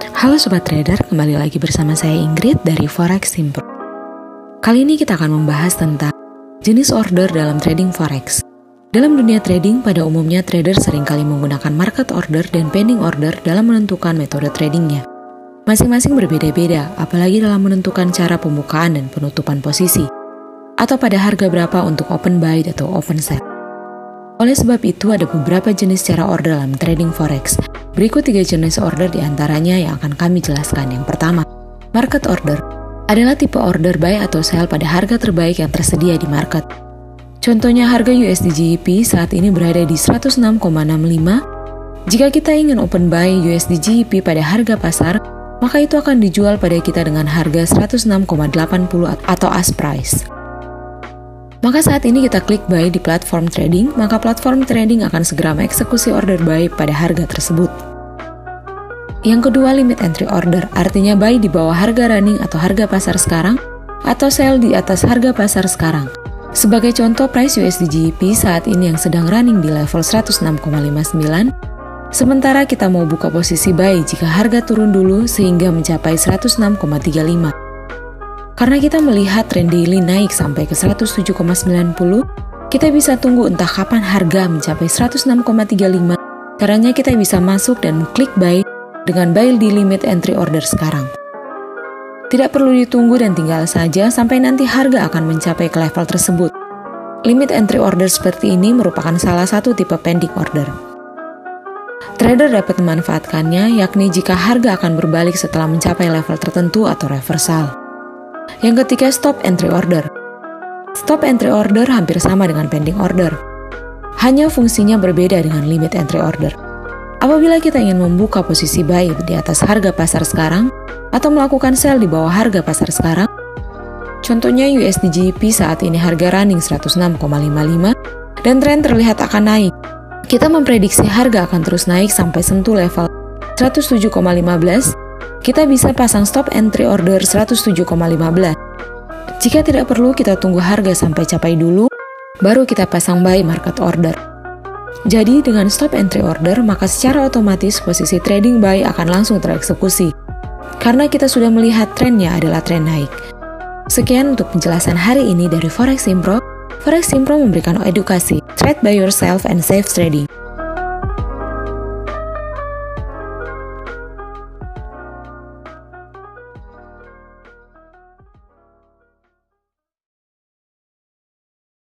Halo Sobat Trader, kembali lagi bersama saya Ingrid dari Forex Simpro. Kali ini kita akan membahas tentang jenis order dalam trading Forex. Dalam dunia trading, pada umumnya trader sering kali menggunakan market order dan pending order dalam menentukan metode tradingnya. Masing-masing berbeda-beda, apalagi dalam menentukan cara pembukaan dan penutupan posisi, atau pada harga berapa untuk open buy atau open sell. Oleh sebab itu, ada beberapa jenis cara order dalam trading forex. Berikut tiga jenis order di antaranya yang akan kami jelaskan. Yang pertama, market order adalah tipe order buy atau sell pada harga terbaik yang tersedia di market. Contohnya harga USD GBP saat ini berada di 106,65. Jika kita ingin open buy USD GBP pada harga pasar, maka itu akan dijual pada kita dengan harga 106,80 atau ask price. Maka saat ini kita klik buy di platform trading, maka platform trading akan segera mengeksekusi order buy pada harga tersebut. Yang kedua, limit entry order, artinya buy di bawah harga running atau harga pasar sekarang, atau sell di atas harga pasar sekarang. Sebagai contoh, price USD GBP saat ini yang sedang running di level 106,59, sementara kita mau buka posisi buy jika harga turun dulu sehingga mencapai 106,35. Karena kita melihat tren daily naik sampai ke 107,90, kita bisa tunggu entah kapan harga mencapai 106,35. Caranya kita bisa masuk dan klik buy dengan buy di limit entry order sekarang. Tidak perlu ditunggu dan tinggal saja sampai nanti harga akan mencapai ke level tersebut. Limit entry order seperti ini merupakan salah satu tipe pending order. Trader dapat memanfaatkannya yakni jika harga akan berbalik setelah mencapai level tertentu atau reversal. Yang ketiga, stop entry order. Stop entry order hampir sama dengan pending order. Hanya fungsinya berbeda dengan limit entry order. Apabila kita ingin membuka posisi buy di atas harga pasar sekarang atau melakukan sell di bawah harga pasar sekarang, contohnya USD GBP saat ini harga running 106,55 dan tren terlihat akan naik. Kita memprediksi harga akan terus naik sampai sentuh level 107,15 kita bisa pasang stop entry order 107,15. Jika tidak perlu, kita tunggu harga sampai capai dulu, baru kita pasang buy market order. Jadi, dengan stop entry order, maka secara otomatis posisi trading buy akan langsung tereksekusi. Karena kita sudah melihat trennya adalah tren naik. Sekian untuk penjelasan hari ini dari Forex Impro. Forex Impro memberikan edukasi, trade by yourself and safe trading.